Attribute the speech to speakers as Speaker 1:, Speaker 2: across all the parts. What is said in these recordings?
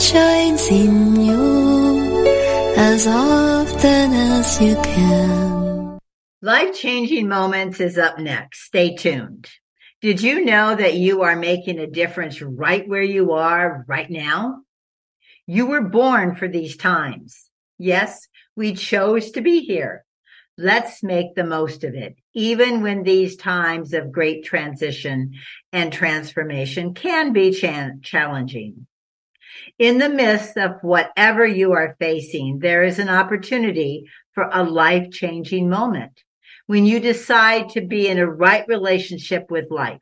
Speaker 1: shines in you as often as you can.
Speaker 2: Life changing moments is up next. Stay tuned. Did you know that you are making a difference right where you are right now? You were born for these times. Yes, we chose to be here. Let's make the most of it, even when these times of great transition and transformation can be challenging. In the midst of whatever you are facing, there is an opportunity for a life changing moment when you decide to be in a right relationship with life.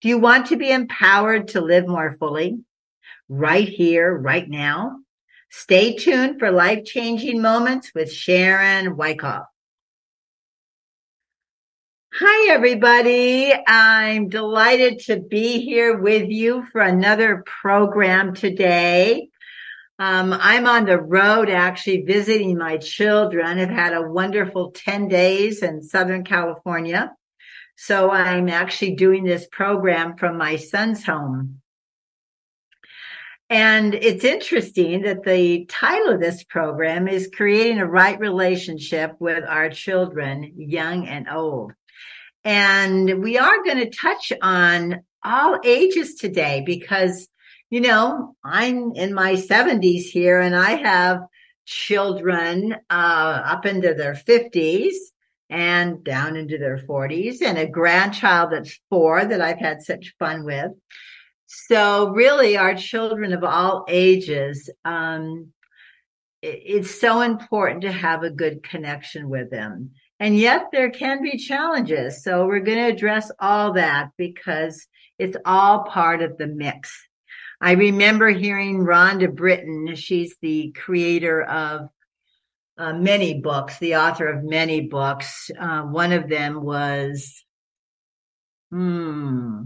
Speaker 2: Do you want to be empowered to live more fully? Right here, right now? Stay tuned for life changing moments with Sharon Wikoff. Hi, everybody. I'm delighted to be here with you for another program today. Um, I'm on the road actually visiting my children. I've had a wonderful 10 days in Southern California. So I'm actually doing this program from my son's home. And it's interesting that the title of this program is creating a right relationship with our children, young and old. And we are going to touch on all ages today because, you know, I'm in my 70s here and I have children uh, up into their 50s and down into their 40s and a grandchild that's four that I've had such fun with. So really our children of all ages, um, it's so important to have a good connection with them. And yet there can be challenges. So we're going to address all that because it's all part of the mix. I remember hearing Rhonda Britten. She's the creator of uh, many books, the author of many books. Uh, one of them was, hmm,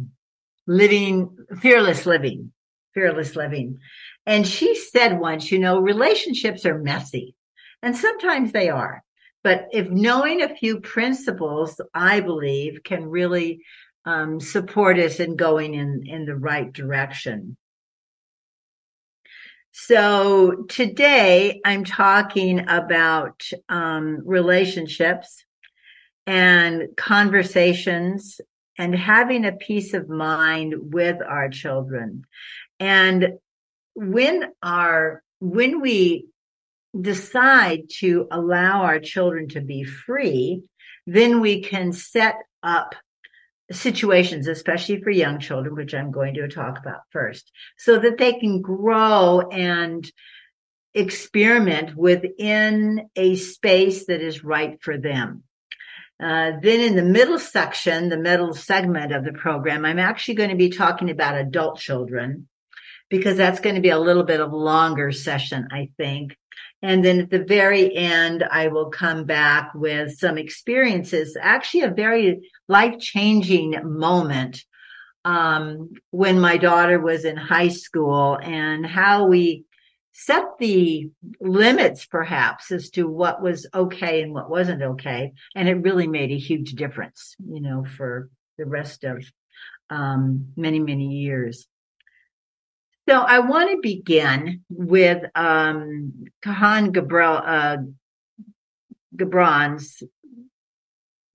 Speaker 2: living, fearless living, fearless living. And she said once, you know, relationships are messy and sometimes they are. But if knowing a few principles, I believe, can really um, support us in going in, in the right direction. So today I'm talking about um, relationships and conversations and having a peace of mind with our children. And when our, when we decide to allow our children to be free, then we can set up situations, especially for young children, which I'm going to talk about first, so that they can grow and experiment within a space that is right for them. Uh, then in the middle section, the middle segment of the program, I'm actually going to be talking about adult children because that's going to be a little bit of longer session, I think. And then at the very end, I will come back with some experiences, actually a very life changing moment um, when my daughter was in high school and how we set the limits perhaps as to what was okay and what wasn't okay. And it really made a huge difference, you know, for the rest of um, many, many years. So I want to begin with um, Kahlil Gabriel, uh, Gibran's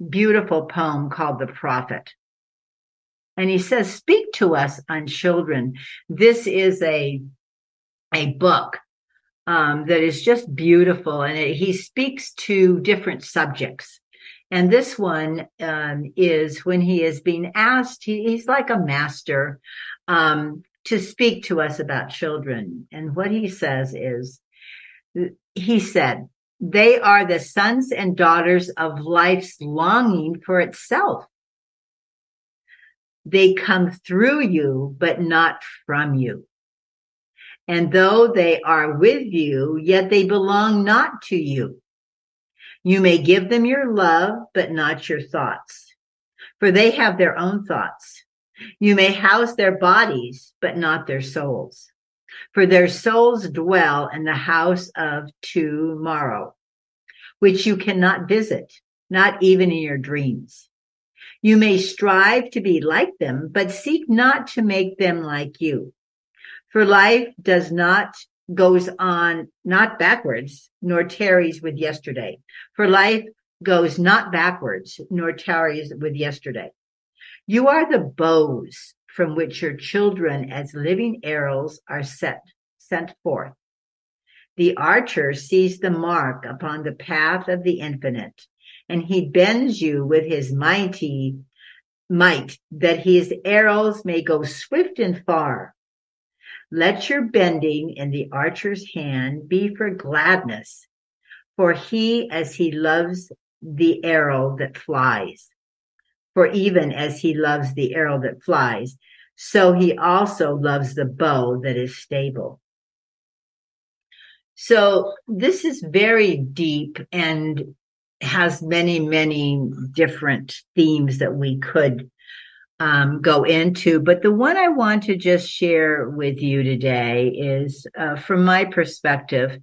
Speaker 2: beautiful poem called The Prophet. And he says, speak to us on children. This is a, a book um, that is just beautiful and it, he speaks to different subjects. And this one um, is when he is being asked, he, he's like a master um, to speak to us about children. And what he says is, he said, they are the sons and daughters of life's longing for itself. They come through you, but not from you. And though they are with you, yet they belong not to you. You may give them your love, but not your thoughts, for they have their own thoughts. You may house their bodies, but not their souls. For their souls dwell in the house of tomorrow, which you cannot visit, not even in your dreams. You may strive to be like them, but seek not to make them like you. For life does not goes on not backwards, nor tarries with yesterday. For life goes not backwards, nor tarries with yesterday. You are the bows from which your children as living arrows are set, sent forth. The archer sees the mark upon the path of the infinite, and he bends you with his mighty might that his arrows may go swift and far. Let your bending in the archer's hand be for gladness, for he as he loves the arrow that flies. For even as he loves the arrow that flies, so he also loves the bow that is stable. So this is very deep and has many, many different themes that we could um, go into. But the one I want to just share with you today is uh, from my perspective.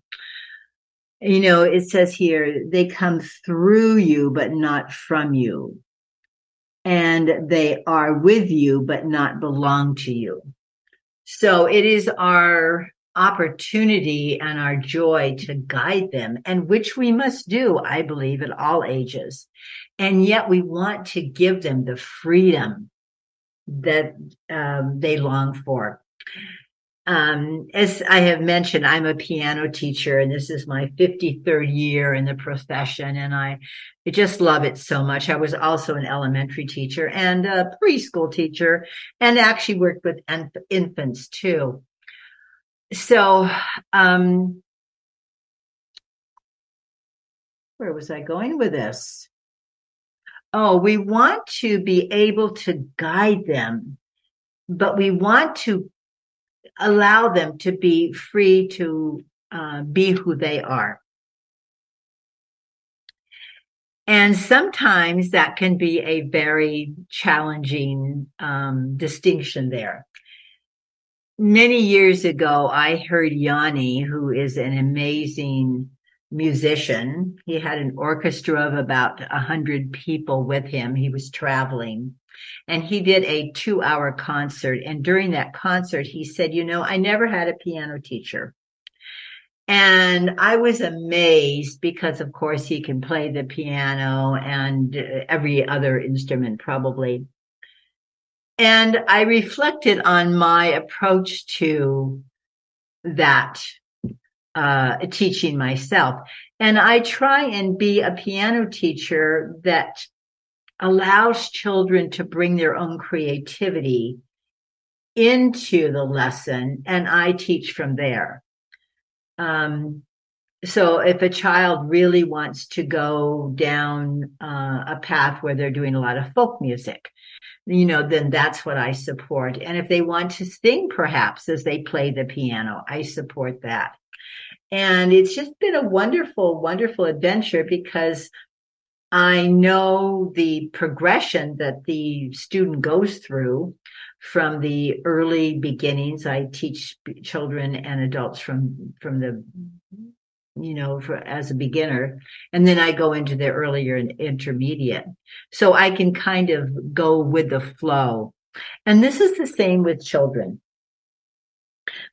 Speaker 2: You know, it says here, they come through you, but not from you and they are with you but not belong to you. So it is our opportunity and our joy to guide them and which we must do, I believe at all ages. And yet we want to give them the freedom that um, they long for um, as I have mentioned, I'm a piano teacher and this is my 53rd year in the profession and I, I just love it so much. I was also an elementary teacher and a preschool teacher and actually worked with inf- infants too. So, um, where was I going with this? Oh, we want to be able to guide them, but we want to allow them to be free to uh, be who they are. And sometimes that can be a very challenging um, distinction there. Many years ago, I heard Yanni, who is an amazing musician. He had an orchestra of about a hundred people with him. He was traveling and he did a two hour concert. And during that concert, he said, you know, I never had a piano teacher. And I was amazed because of course he can play the piano and every other instrument probably. And I reflected on my approach to that uh, teaching myself. And I try and be a piano teacher that allows children to bring their own creativity into the lesson and I teach from there. Um, so if a child really wants to go down uh, a path where they're doing a lot of folk music, you know, then that's what I support. And if they want to sing perhaps as they play the piano, I support that. And it's just been a wonderful, wonderful adventure because I know the progression that the student goes through from the early beginnings. I teach children and adults from, from the, you know, for, as a beginner. And then I go into the earlier and intermediate. So I can kind of go with the flow. And this is the same with children.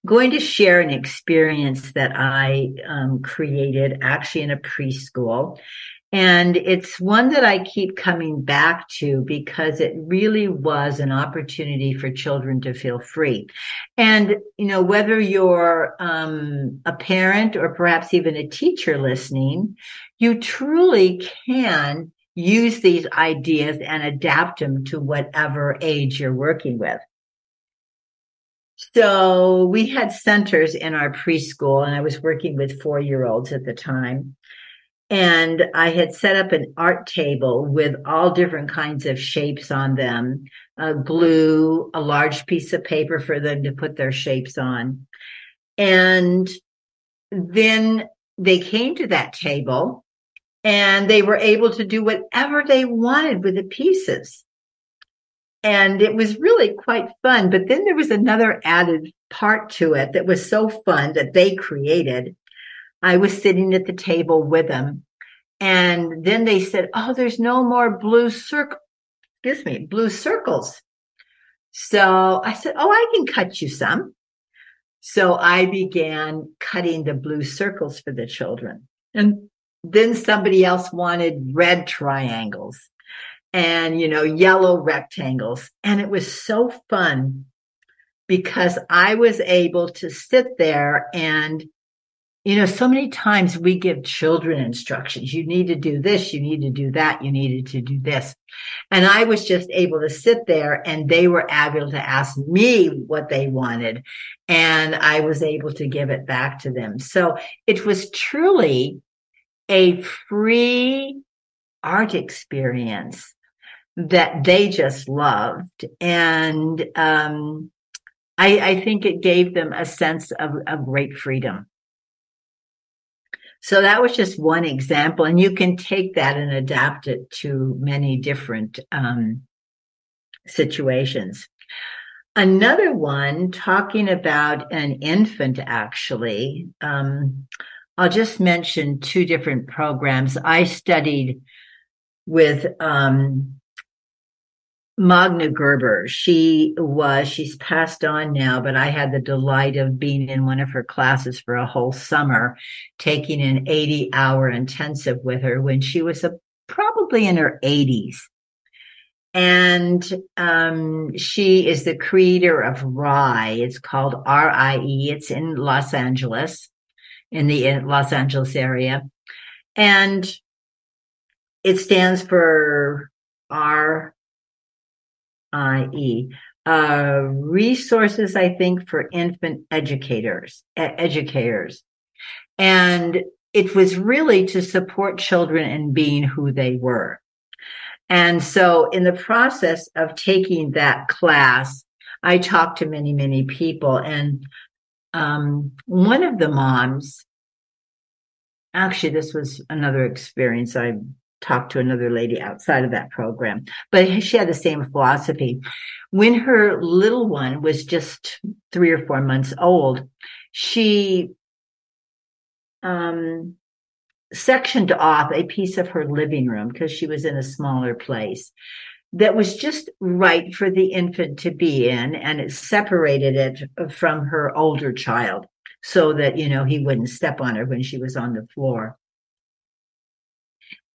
Speaker 2: going to share an experience that I um, created actually in a preschool. And it's one that I keep coming back to because it really was an opportunity for children to feel free. And, you know, whether you're um, a parent or perhaps even a teacher listening, you truly can use these ideas and adapt them to whatever age you're working with. So we had centers in our preschool and I was working with four year olds at the time. And I had set up an art table with all different kinds of shapes on them, uh, glue, a large piece of paper for them to put their shapes on. And then they came to that table and they were able to do whatever they wanted with the pieces. And it was really quite fun. But then there was another added part to it that was so fun that they created. I was sitting at the table with them. And then they said, Oh, there's no more blue circle, excuse me, blue circles. So I said, Oh, I can cut you some. So I began cutting the blue circles for the children. And then somebody else wanted red triangles and, you know, yellow rectangles. And it was so fun because I was able to sit there and you know, so many times we give children instructions. You need to do this. You need to do that. You needed to do this. And I was just able to sit there and they were able to ask me what they wanted. And I was able to give it back to them. So it was truly a free art experience that they just loved. And, um, I, I think it gave them a sense of, of great freedom. So that was just one example, and you can take that and adapt it to many different um, situations. Another one talking about an infant, actually. Um, I'll just mention two different programs. I studied with um, Magda Gerber. She was, she's passed on now, but I had the delight of being in one of her classes for a whole summer, taking an 80 hour intensive with her when she was a, probably in her 80s. And um, she is the creator of RIE. It's called R-I-E. It's in Los Angeles, in the Los Angeles area. And it stands for R IE. Uh, resources, I think, for infant educators, educators. And it was really to support children in being who they were. And so in the process of taking that class, I talked to many, many people and, um, one of the moms, actually, this was another experience I talked to another lady outside of that program, but she had the same philosophy. When her little one was just three or four months old, she um, sectioned off a piece of her living room because she was in a smaller place that was just right for the infant to be in and it separated it from her older child so that you know he wouldn't step on her when she was on the floor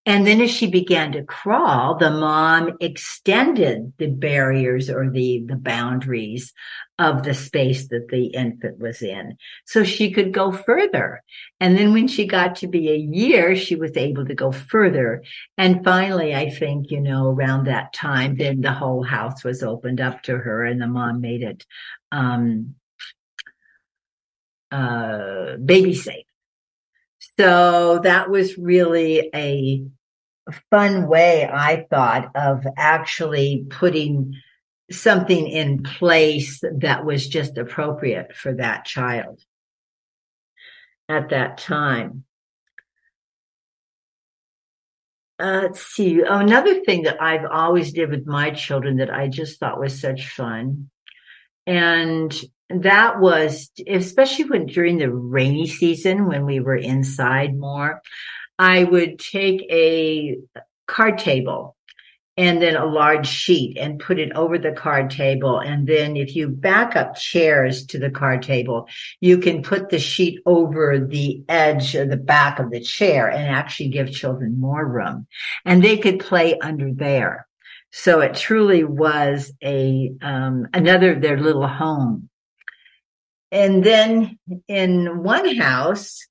Speaker 2: and then as she began to crawl, the mom extended the barriers or the, the boundaries of the space that the infant was in so she could go further. And then when she got to be a year, she was able to go further. And finally, I think, you know, around that time, then the whole house was opened up to her and the mom made it, um, uh, baby safe. So that was really a fun way, I thought, of actually putting something in place that was just appropriate for that child at that time. Uh, let's see. Oh, another thing that I've always did with my children that I just thought was such fun. And that was, especially when during the rainy season, when we were inside more, I would take a card table and then a large sheet and put it over the card table. And then if you back up chairs to the card table, you can put the sheet over the edge or the back of the chair and actually give children more room and they could play under there. So it truly was a, um, another, their little home. And then in one house,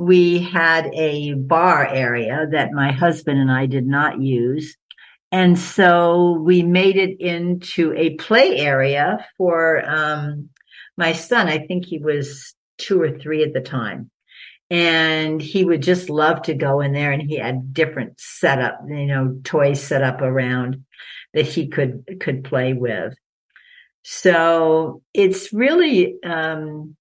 Speaker 2: we had a bar area that my husband and I did not use. And so we made it into a play area for um, my son. I think he was two or three at the time. And he would just love to go in there and he had different setup, you know, toys set up around that he could, could play with. So it's really, um,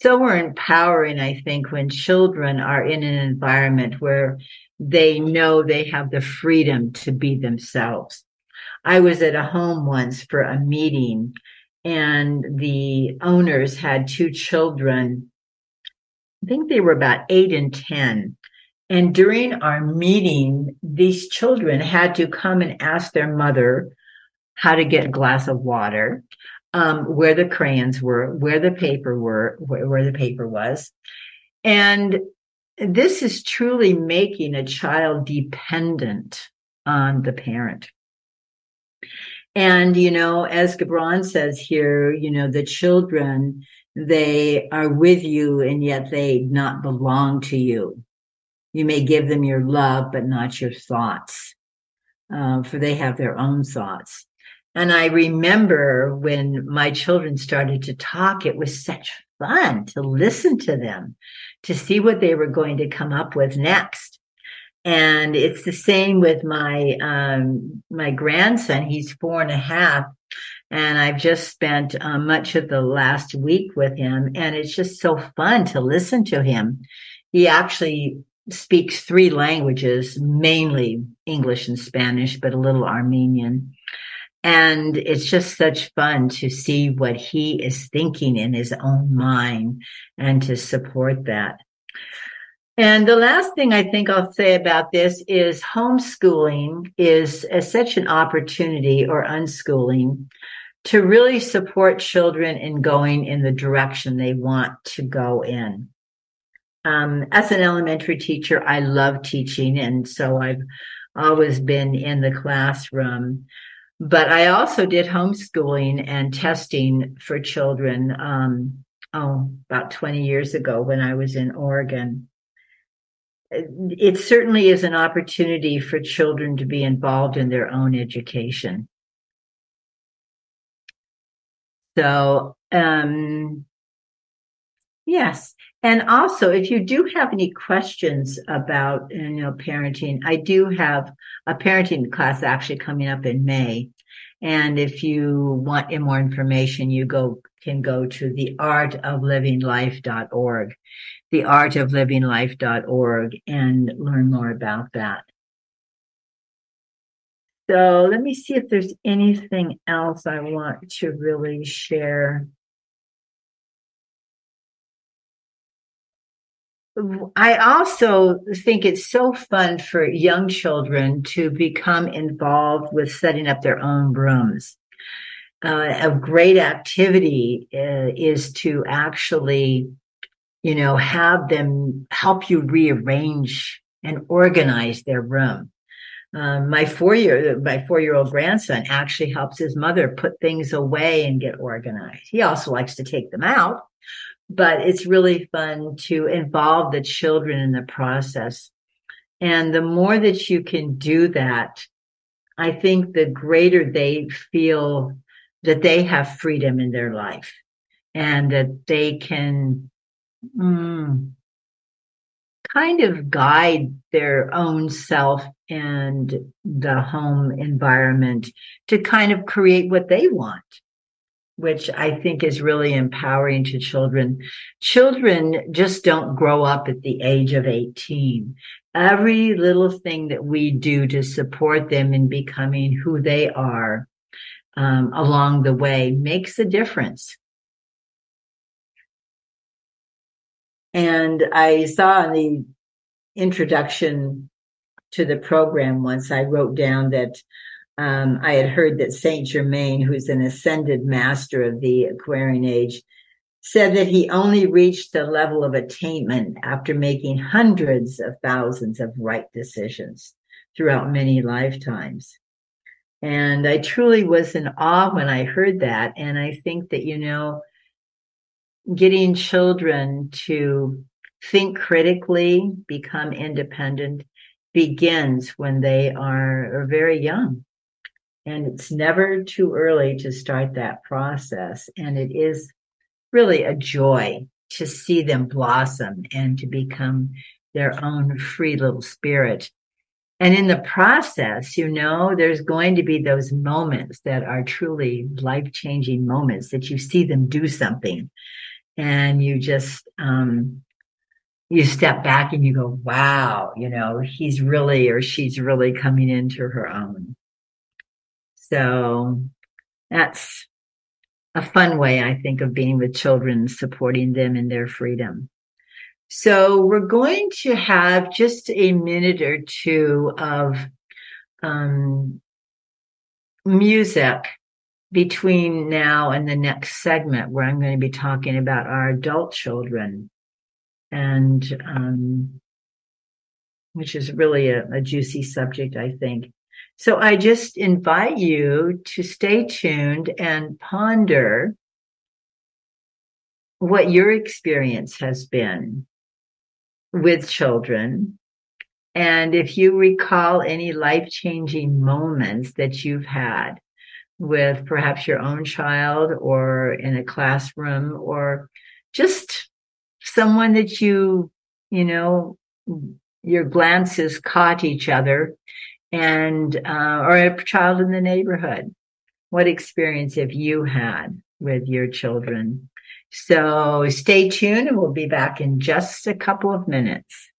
Speaker 2: so we're empowering, I think, when children are in an environment where they know they have the freedom to be themselves. I was at a home once for a meeting and the owners had two children. I think they were about eight and 10. And during our meeting, these children had to come and ask their mother how to get a glass of water um, where the crayons were, where the paper were, where, where the paper was. And this is truly making a child dependent on the parent. And, you know, as Gibran says here, you know, the children, they are with you and yet they not belong to you. You may give them your love, but not your thoughts, uh, for they have their own thoughts. And I remember when my children started to talk, it was such fun to listen to them, to see what they were going to come up with next. And it's the same with my, um, my grandson. He's four and a half. And I've just spent uh, much of the last week with him. And it's just so fun to listen to him. He actually speaks three languages, mainly English and Spanish, but a little Armenian. And it's just such fun to see what he is thinking in his own mind and to support that. And the last thing I think I'll say about this is homeschooling is such an opportunity or unschooling to really support children in going in the direction they want to go in. Um, as an elementary teacher, I love teaching. And so I've always been in the classroom. But I also did homeschooling and testing for children, um, oh, about 20 years ago when I was in Oregon. It certainly is an opportunity for children to be involved in their own education. So, um, yes. And also, if you do have any questions about, you know, parenting, I do have a parenting class actually coming up in May. And if you want more information, you go, can go to the artoflivinglife.org, the artoflivinglife.org and learn more about that. So let me see if there's anything else I want to really share. I also think it's so fun for young children to become involved with setting up their own rooms. Uh, a great activity uh, is to actually, you know, have them help you rearrange and organize their room. Um, my four year my four year old grandson actually helps his mother put things away and get organized. He also likes to take them out, but it's really fun to involve the children in the process. And the more that you can do that, I think the greater they feel that they have freedom in their life and that they can mm, kind of guide their own self and the home environment to kind of create what they want which I think is really empowering to children. Children just don't grow up at the age of 18. Every little thing that we do to support them in becoming who they are um, along the way makes a difference. And I saw in the introduction to the program once, I wrote down that um, I had heard that Saint Germain, who's an ascended master of the Aquarian age, said that he only reached the level of attainment after making hundreds of thousands of right decisions throughout many lifetimes. And I truly was in awe when I heard that. And I think that, you know, getting children to think critically, become independent begins when they are, are very young. And it's never too early to start that process. And it is really a joy to see them blossom and to become their own free little spirit. And in the process, you know, there's going to be those moments that are truly life changing moments that you see them do something and you just, um, you step back and you go, wow, you know, he's really or she's really coming into her own. So that's a fun way, I think, of being with children, supporting them in their freedom. So we're going to have just a minute or two of um, music between now and the next segment where I'm going to be talking about our adult children and, um, which is really a, a juicy subject, I think. So I just invite you to stay tuned and ponder what your experience has been with children. And if you recall any life changing moments that you've had with perhaps your own child or in a classroom or just someone that you, you know, your glances caught each other and, uh, or a child in the neighborhood. What experience have you had with your children? So stay tuned and we'll be back in just a couple of minutes.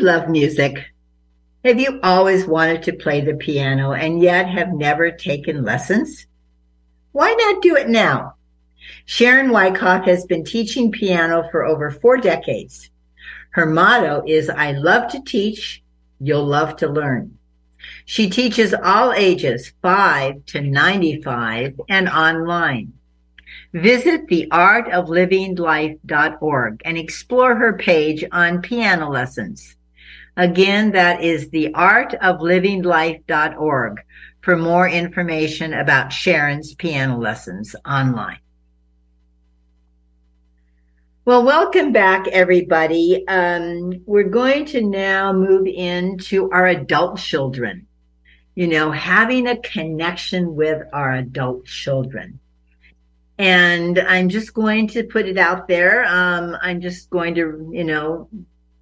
Speaker 2: Love music? Have you always wanted to play the piano and yet have never taken lessons? Why not do it now? Sharon Wikoff has been teaching piano for over four decades. Her motto is, I love to teach, you'll love to learn. She teaches all ages, 5 to 95, and online. Visit theartoflivinglife.org and explore her page on piano lessons. Again, that is the artoflivinglife.org for more information about Sharon's piano lessons online. Well, welcome back, everybody. Um, we're going to now move into our adult children. You know, having a connection with our adult children. And I'm just going to put it out there. Um, I'm just going to, you know,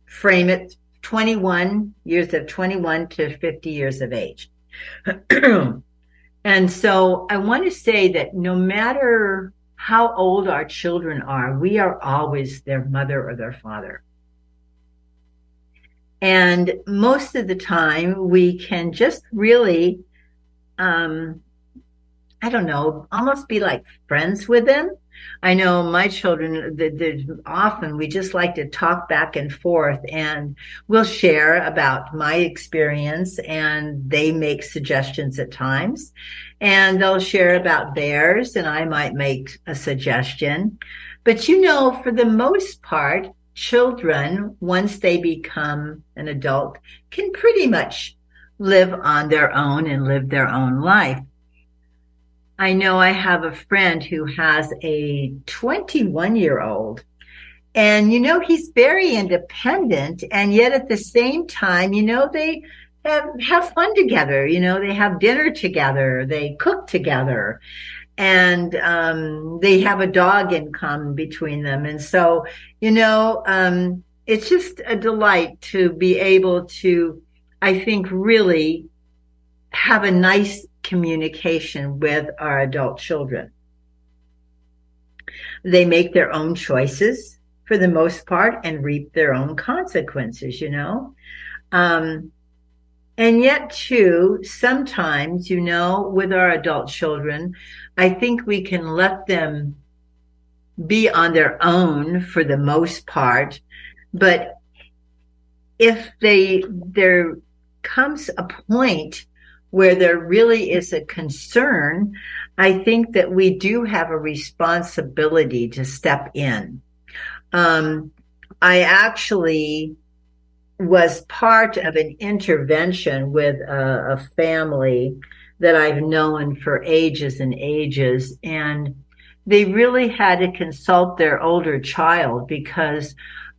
Speaker 2: frame it 21 years of 21 to 50 years of age. and so I want to say that no matter how old our children are, we are always their mother or their father. And most of the time we can just really, um, I don't know, almost be like friends with them I know my children, often we just like to talk back and forth and we'll share about my experience and they make suggestions at times and they'll share about theirs and I might make a suggestion. But you know, for the most part, children, once they become an adult, can pretty much live on their own and live their own life. I know I have a friend who has a 21 year old and, you know, he's very independent. And yet at the same time, you know, they have, have fun together. You know, they have dinner together. They cook together and, um, they have a dog in common between them. And so, you know, um, it's just a delight to be able to, I think, really have a nice communication with our adult children. They make their own choices for the most part and reap their own consequences, you know? Um, and yet too, sometimes, you know, with our adult children, I think we can let them be on their own for the most part. But if they, there comes a point where there really is a concern, I think that we do have a responsibility to step in. Um, I actually was part of an intervention with a, a family that I've known for ages and ages. And they really had to consult their older child because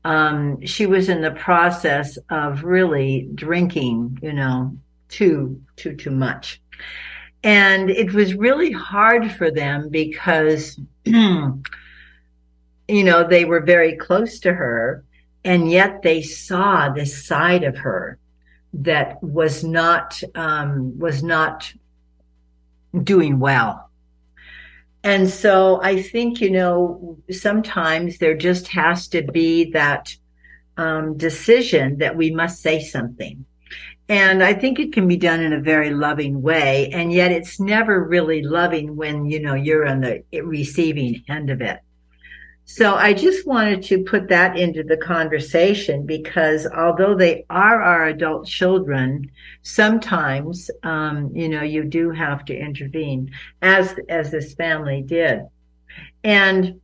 Speaker 2: um, she was in the process of really drinking, you know, too, too, too much. And it was really hard for them because, you know, they were very close to her and yet they saw this side of her that was not, um, was not doing well. And so I think, you know, sometimes there just has to be that um, decision that we must say something. And I think it can be done in a very loving way. And yet it's never really loving when, you know, you're on the receiving end of it. So I just wanted to put that into the conversation because although they are our adult children, sometimes, um, you know, you do have to intervene as, as this family did. And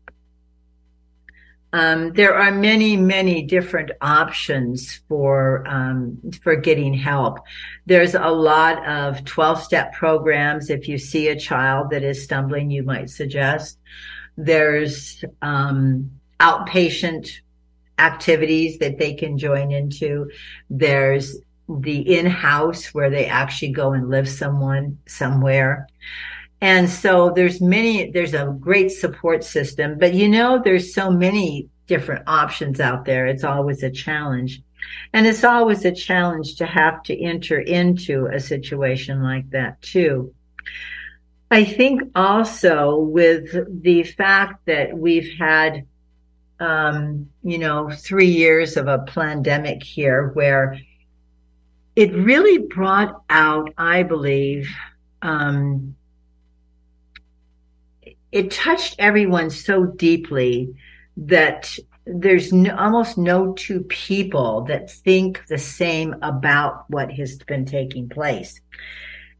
Speaker 2: um, there are many, many different options for um, for getting help. There's a lot of 12 step programs. If you see a child that is stumbling, you might suggest. There's um, outpatient activities that they can join into. There's the in-house where they actually go and live someone somewhere. And so there's many, there's a great support system, but you know, there's so many different options out there. It's always a challenge. And it's always a challenge to have to enter into a situation like that too. I think also with the fact that we've had, um, you know, three years of a pandemic here where it really brought out, I believe, um, it touched everyone so deeply that there's no, almost no two people that think the same about what has been taking place.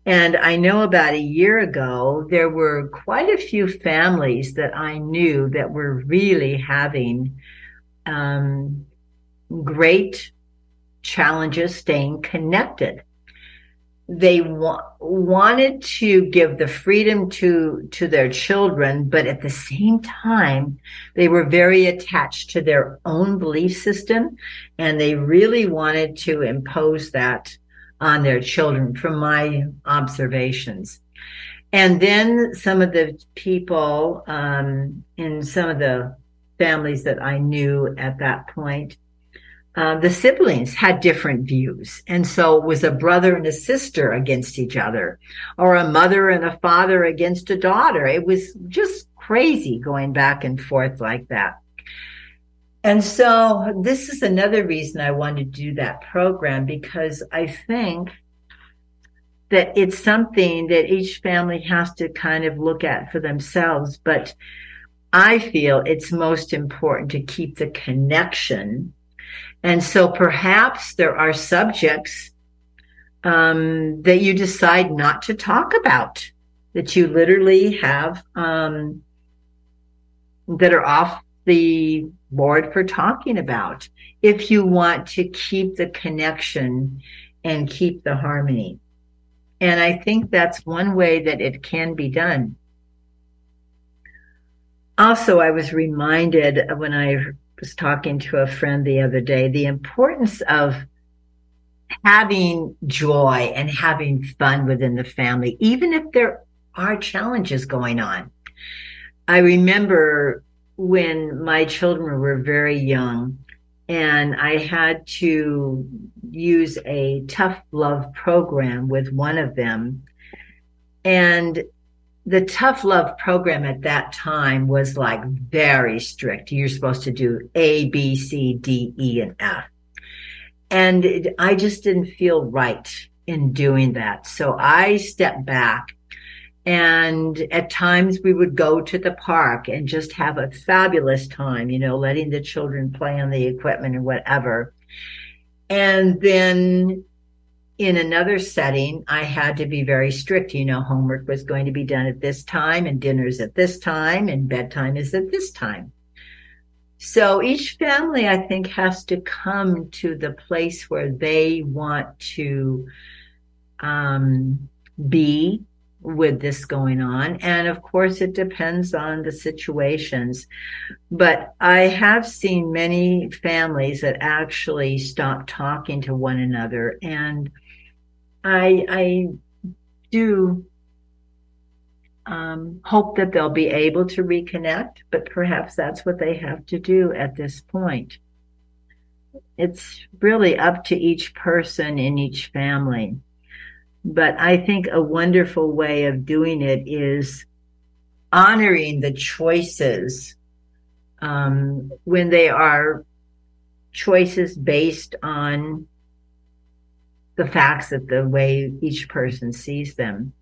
Speaker 2: And I know about a year ago, there were quite a few families that I knew that were really having um, great challenges staying connected they wa- wanted to give the freedom to to their children but at the same time they were very attached to their own belief system and they really wanted to impose that on their children from my observations. And then some of the people um, in some of the families that i knew at that point uh, the siblings had different views. And so it was a brother and a sister against each other or a mother and a father against a daughter. It was just crazy going back and forth like that. And so this is another reason I wanted to do that program because I think that it's something that each family has to kind of look at for themselves. But I feel it's most important to keep the connection and so perhaps there are subjects um, that you decide not to talk about, that you literally have um, that are off the board for talking about if you want to keep the connection and keep the harmony. And I think that's one way that it can be done. Also, I was reminded when I was talking to a friend the other day, the importance of having joy and having fun within the family, even if there are challenges going on. I remember when my children were very young and I had to use a tough love program with one of them. And the tough love program at that time was like very strict. You're supposed to do A, B, C, D, E, and F. And it, I just didn't feel right in doing that. So I stepped back and at times we would go to the park and just have a fabulous time, you know, letting the children play on the equipment and whatever. And then in another setting, I had to be very strict. You know, homework was going to be done at this time and dinners at this time and bedtime is at this time. So each family, I think, has to come to the place where they want to um, be with this going on. And of course, it depends on the situations. But I have seen many families that actually stop talking to one another. And I, I do um, hope that they'll be able to reconnect, but perhaps that's what they have to do at this point. It's really up to each person in each family. But I think a wonderful way of doing it is honoring the choices um, when they are choices based on the facts that the way each person sees them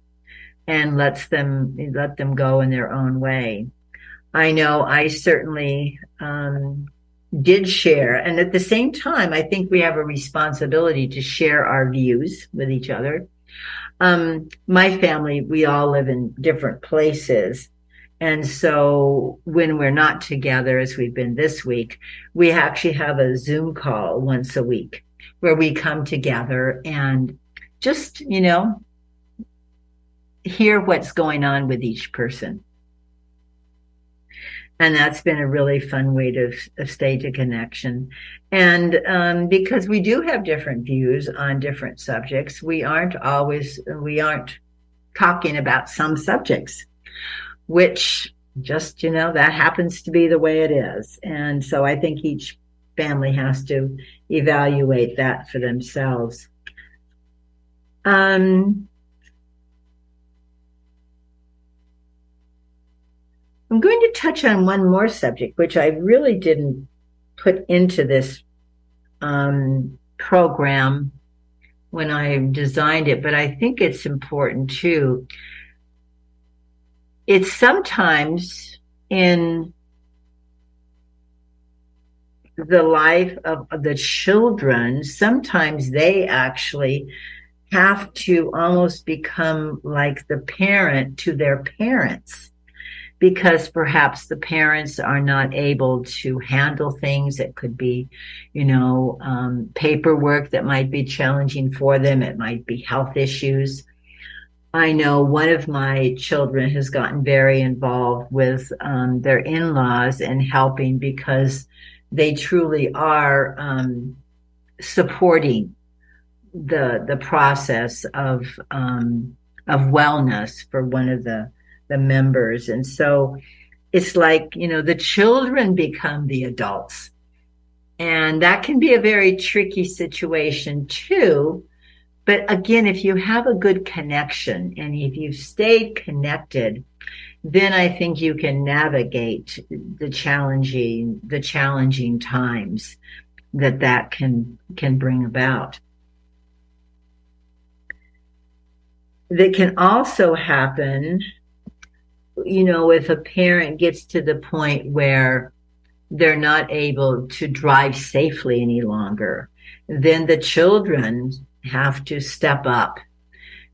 Speaker 2: and lets them let them go in their own way. I know I certainly um, did share, and at the same time, I think we have a responsibility to share our views with each other um, my family, we all live in different places. And so when we're not together, as we've been this week, we actually have a Zoom call once a week where we come together and just, you know, hear what's going on with each person and that's been a really fun way to, to stage connection. And um, because we do have different views on different subjects, we aren't always we aren't talking about some subjects, which just you know that happens to be the way it is. And so I think each family has to evaluate that for themselves. Um, I'm going to touch on one more subject, which I really didn't put into this um, program when I designed it, but I think it's important too. It's sometimes in the life of, the children, sometimes they actually have to almost become like the parent to their parents because perhaps the parents are not able to handle things. It could be, you know, um, paperwork that might be challenging for them. It might be health issues. I know one of my children has gotten very involved with um, their in-laws and helping because they truly are um, supporting the the process of um, of wellness for one of the the members. And so it's like, you know, the children become the adults. And that can be a very tricky situation too. But again, if you have a good connection and if you've stayed connected, then I think you can navigate the challenging, the challenging times that that can, can bring about. That can also happen you know, if a parent gets to the point where they're not able to drive safely any longer, then the children have to step up.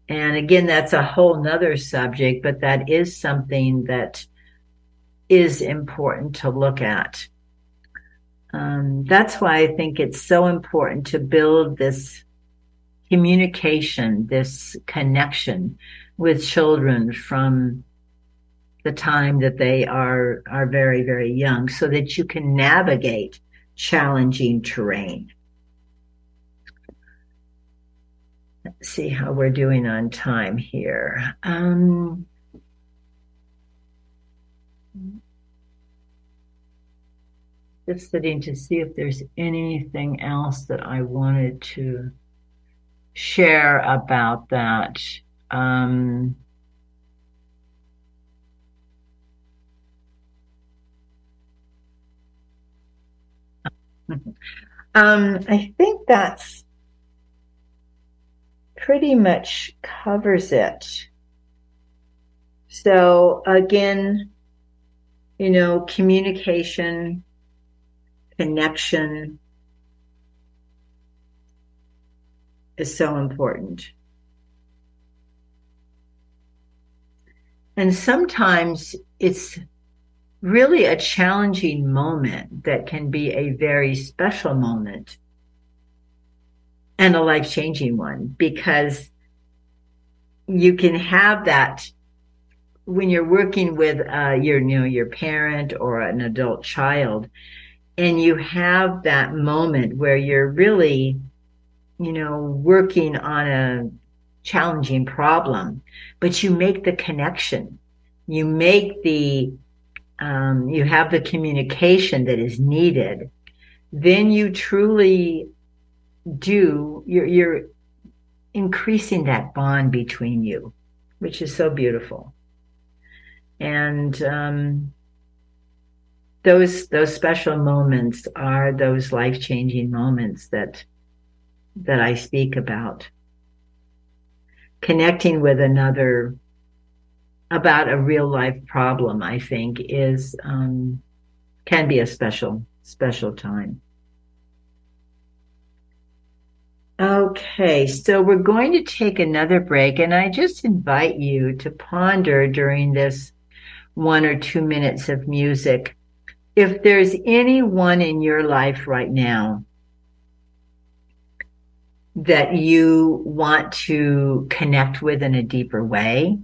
Speaker 2: And again, that's a whole nother subject, but that is something that is important to look at. Um, that's why I think it's so important to build this communication, this connection with children from the time that they are are very very young so that you can navigate challenging terrain let's see how we're doing on time here um, just sitting to see if there's anything else that I wanted to share about that. Um, um, I think that's pretty much covers it. So again, you know, communication, connection is so important. And sometimes it's really a challenging moment that can be a very special moment and a life changing one because you can have that when you're working with uh, your you know your parent or an adult child and you have that moment where you're really you know working on a challenging problem but you make the connection. You make the um, you have the communication that is needed. Then you truly do you're, you're increasing that bond between you which is so beautiful and um, those those special moments are those life changing moments that that I speak about. Connecting with another about a real life problem, I think, is um, can be a special special time. Okay, so we're going to take another break, and I just invite you to ponder during this one or two minutes of music. If there's anyone in your life right now that you want to connect with in a deeper way,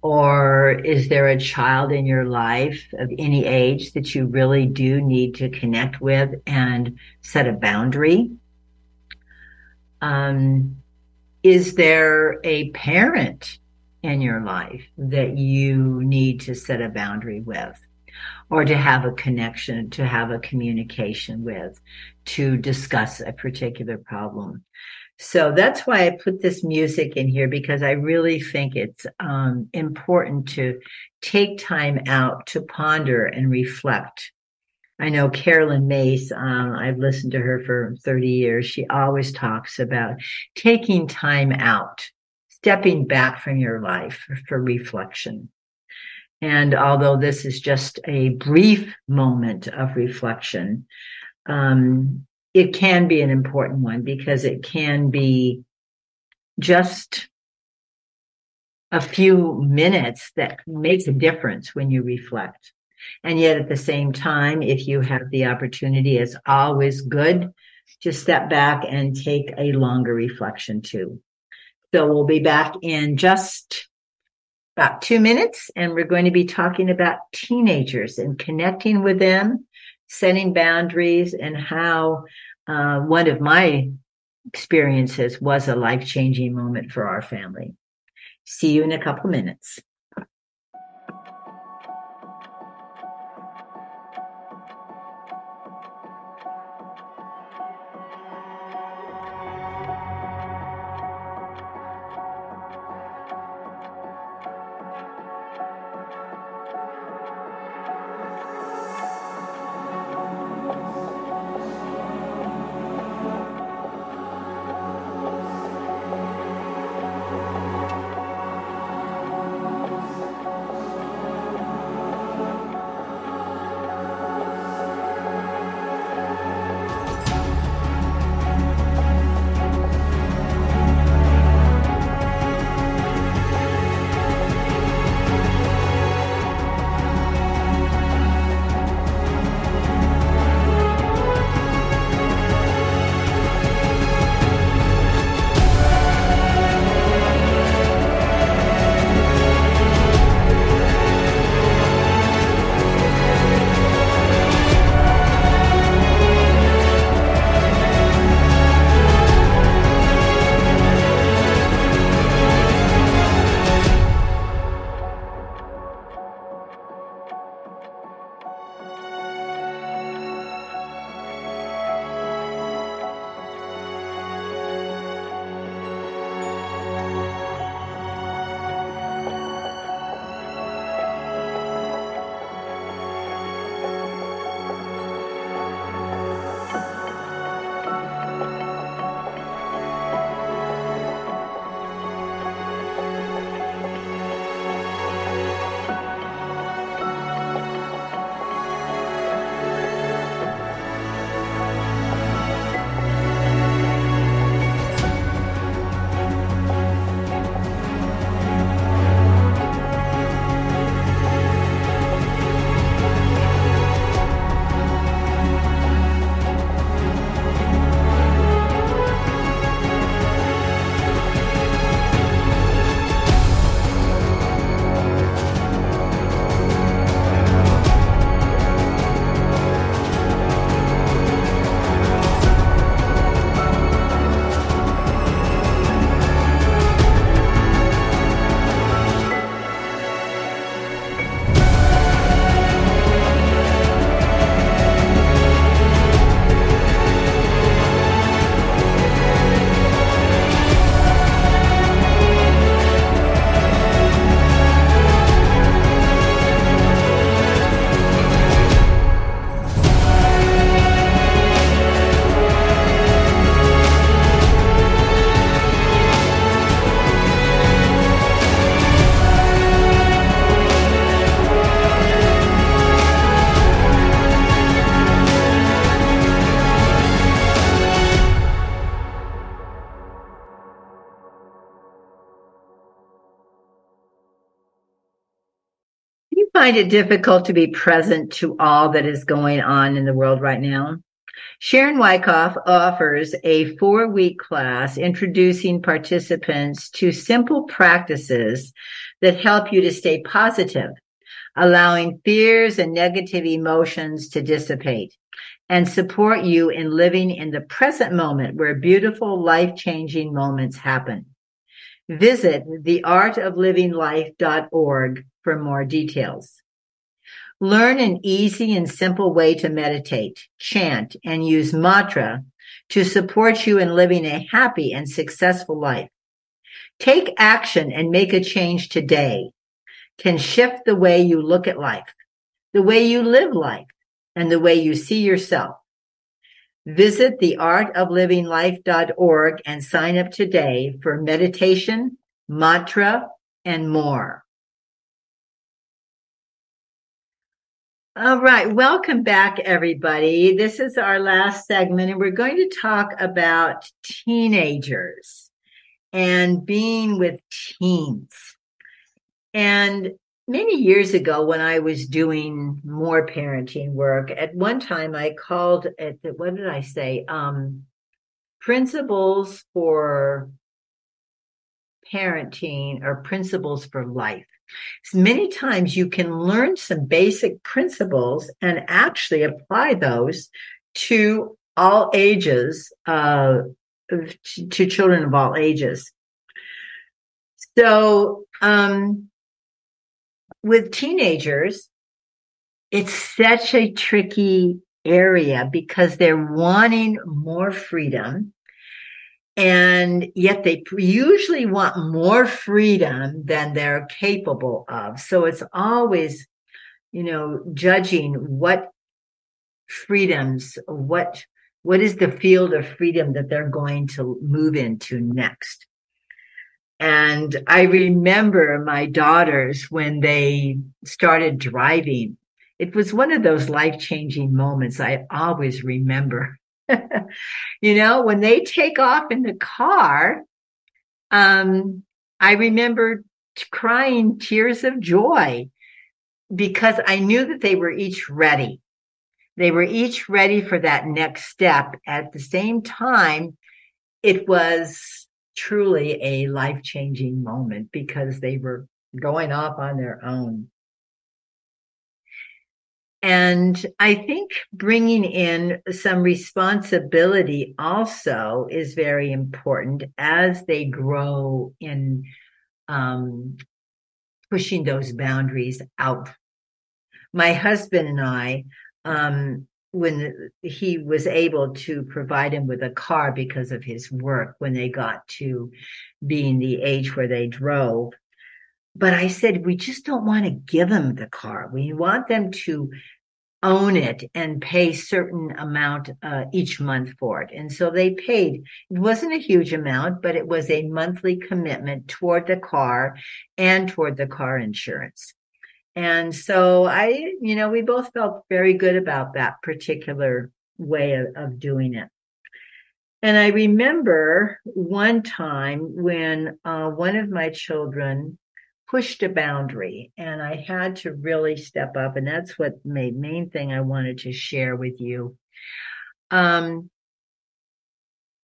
Speaker 2: or is there a child in your life of any age that you really do need to connect with and set a boundary? Um, is there a parent in your life that you need to set a boundary with or to have a connection, to have a communication with, to discuss a particular problem. So that's why I put this music in here because I really think it's um, important to take time out to ponder and reflect. I know Carolyn Myss, um, I've listened to her for 30 years. She always talks about taking time out stepping back from your life for reflection. And although this is just a brief moment of reflection, um, it can be an important one because it can be just a few minutes that makes a difference when you reflect. And yet at the same time, if you have the opportunity, it's always good to step back and take a longer reflection too. So we'll be back in just about two minutes and we're going to be talking about teenagers and connecting with them, setting boundaries and how uh, one of my experiences was a life changing moment for our family. See you in a couple minutes. Find it difficult to be present to all that is going on in the world right now? Sharon Wikoff offers a four week class introducing participants to simple practices that help you to stay positive, allowing fears and negative emotions to dissipate and support you in living in the present moment where beautiful life changing moments happen. Visit theartoflivinglife.org for more details. Learn an easy and simple way to meditate, chant, and use mantra to support you in living a happy and successful life. Take action and make a change today can shift the way you look at life, the way you live life, and the way you see yourself. Visit theartoflivinglife.org and sign up today for meditation, mantra, and more. All right. Welcome back, everybody. This is our last segment, and we're going to talk about teenagers and being with teens. And many years ago when I was doing more parenting work, at one time I called it, what did I say? Um, principles for parenting or principles for life. Many times you can learn some basic principles and actually apply those to all ages, uh, to, to children of all ages. So, um, with teenagers, it's such a tricky area because they're wanting more freedom. And yet they usually want more freedom than they're capable of. So it's always, you know, judging what freedoms, what, what is the field of freedom that they're going to move into next. And I remember my daughters when they started driving. It was one of those life changing moments I always remember. you know, when they take off in the car, um, I remember crying tears of joy because I knew that they were each ready. They were each ready for that next step. At the same time, it was truly a life changing moment because they were going off on their own. And I think bringing in some responsibility also is very important as they grow in um, pushing those boundaries out. My husband and I, um, when he was able to provide him with a car because of his work when they got to being the age where they drove. But I said, we just don't want to give them the car. We want them to own it and pay certain amount uh, each month for it. And so they paid. It wasn't a huge amount, but it was a monthly commitment toward the car and toward the car insurance. And so I, you know, we both felt very good about that particular way of, of doing it. And I remember one time when uh, one of my children pushed a boundary and I had to really step up. And that's what the main thing I wanted to share with you. Um,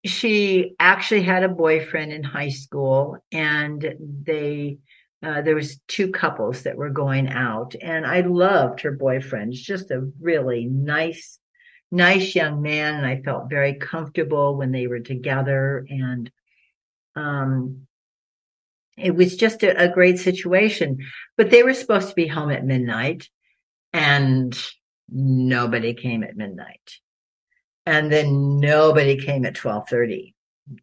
Speaker 2: she actually had a boyfriend in high school and they uh, there was two couples that were going out and i loved her boyfriend He's just a really nice nice young man and i felt very comfortable when they were together and um it was just a, a great situation but they were supposed to be home at midnight and nobody came at midnight. And then nobody came at 1230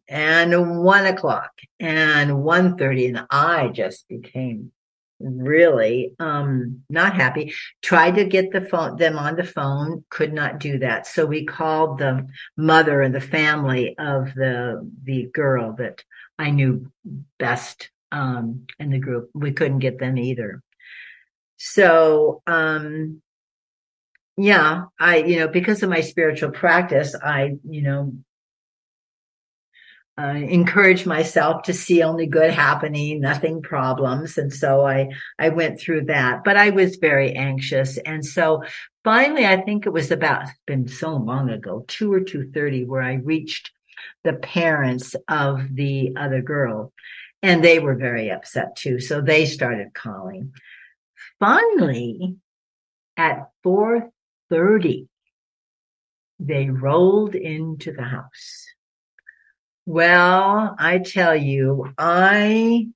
Speaker 2: and one o'clock and one thirty, and I just became really um not happy. Tried to get the phone them on the phone could not do that. So we called the mother and the family of the the girl that i knew best um in the group we couldn't get them either so um yeah i you know because of my spiritual practice i you know uh, encourage myself to see only good happening, nothing problems. And so I, I went through that, but I was very anxious. And so finally, I think it was about, it's been so long ago, two or 2.30 where I reached the parents of the other girl and they were very upset too. So they started calling. Finally, at 4.30, they rolled into the house well, I tell you, I,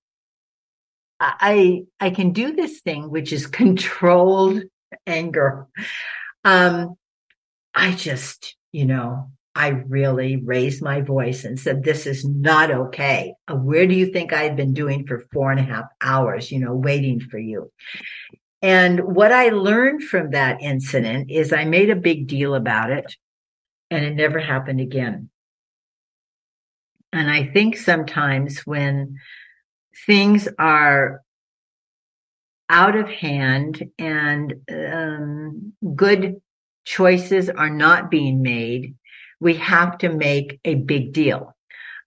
Speaker 2: I, I can do this thing, which is controlled anger. Um, I just, you know, I really raised my voice and said, this is not okay. Uh, where do you think I've been doing for four and a half hours, you know, waiting for you? And what I learned from that incident is I made a big deal about it and it never happened again. And I think sometimes when things are out of hand and um, good choices are not being made, we have to make a big deal.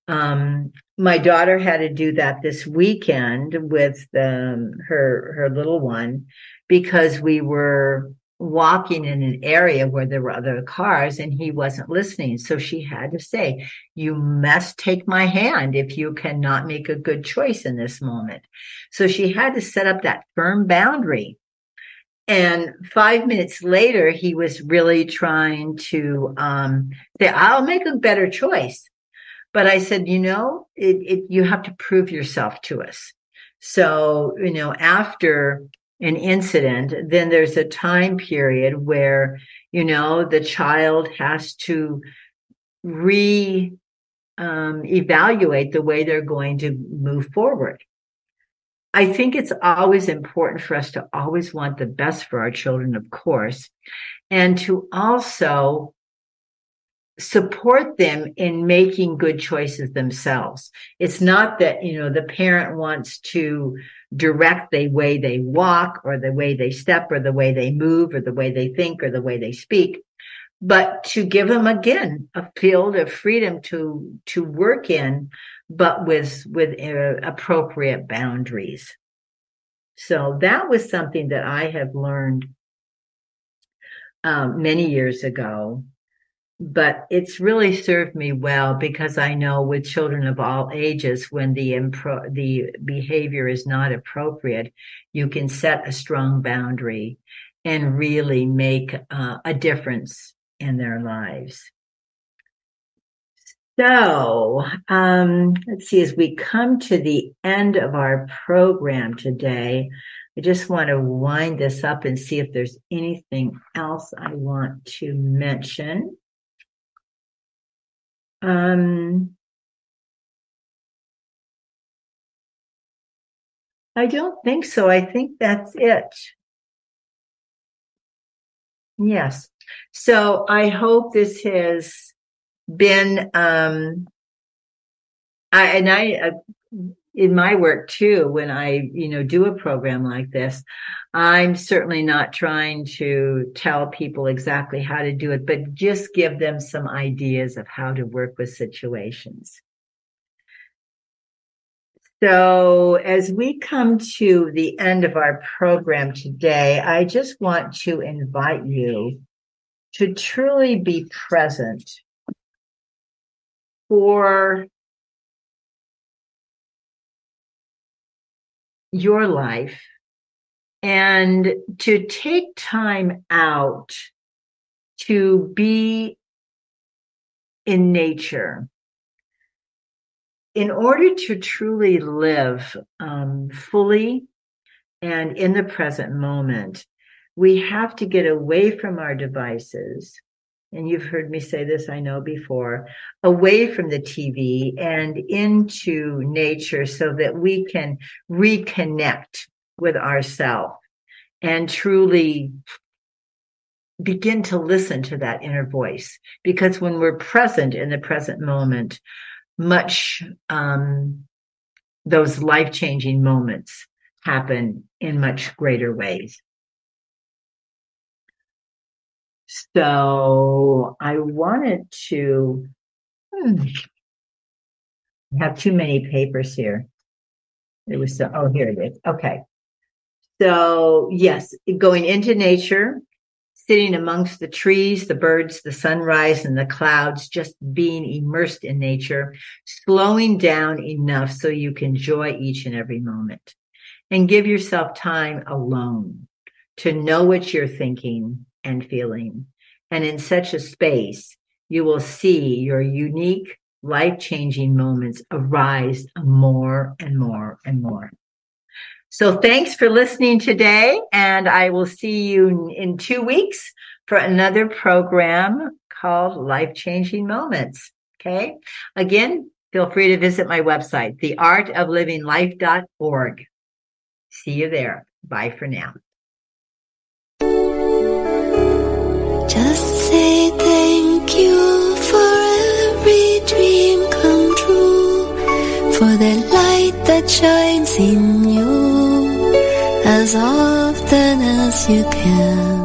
Speaker 2: Um, my daughter had to do that this weekend with um, her her little one because we were walking in an area where there were other cars and he wasn't listening. So she had to say, you must take my hand if you cannot make a good choice in this moment. So she had to set up that firm boundary. And five minutes later, he was really trying to um, say, I'll make a better choice. But I said, you know, it, it, you have to prove yourself to us. So, you know, after an incident, then there's a time period where, you know, the child has to re um, evaluate the way they're going to move forward. I think it's always important for us to always want the best for our children, of course, and to also support them in making good choices themselves. It's not that, you know, the parent wants to direct the way they walk or the way they step or the way they move or the way they think or the way they speak, but to give them again a field of freedom to, to work in, but with, with uh, appropriate boundaries. So that was something that I have learned um, many years ago but it's really served me well because I know with children of all ages, when the impro- the behavior is not appropriate, you can set a strong boundary and really make uh, a difference in their lives. So, um, let's see, as we come to the end of our program today, I just want to wind this up and see if there's anything else I want to mention. Um, I don't think so. I think that's it. Yes. So I hope this has been, um, I, and I, uh, in my work too, when I, you know, do a program like this, I'm certainly not trying to tell people exactly how to do it, but just give them some ideas of how to work with situations. So as we come to the end of our program today, I just want to invite you to truly be present for your life and to take time out to be in nature. In order to truly live um, fully and in the present moment we have to get away from our devices and you've heard me say this, I know before, away from the TV and into nature so that we can reconnect with ourselves and truly begin to listen to that inner voice. Because when we're present in the present moment, much, um, those life changing moments happen in much greater ways. So I wanted to, hmm, have too many papers here. It was so, oh, here it is. Okay. So yes, going into nature, sitting amongst the trees, the birds, the sunrise and the clouds, just being immersed in nature, slowing down enough so you can enjoy each and every moment and give yourself time alone to know what you're thinking and feeling. And in such a space, you will see your unique life changing moments arise more and more and more. So thanks for listening today. And I will see you in two weeks for another program called Life Changing Moments. Okay. Again, feel free to visit my website, theartoflivinglife.org. See you there. Bye for now.
Speaker 1: Thank you for every dream come true, for the light that shines in you as often as you can.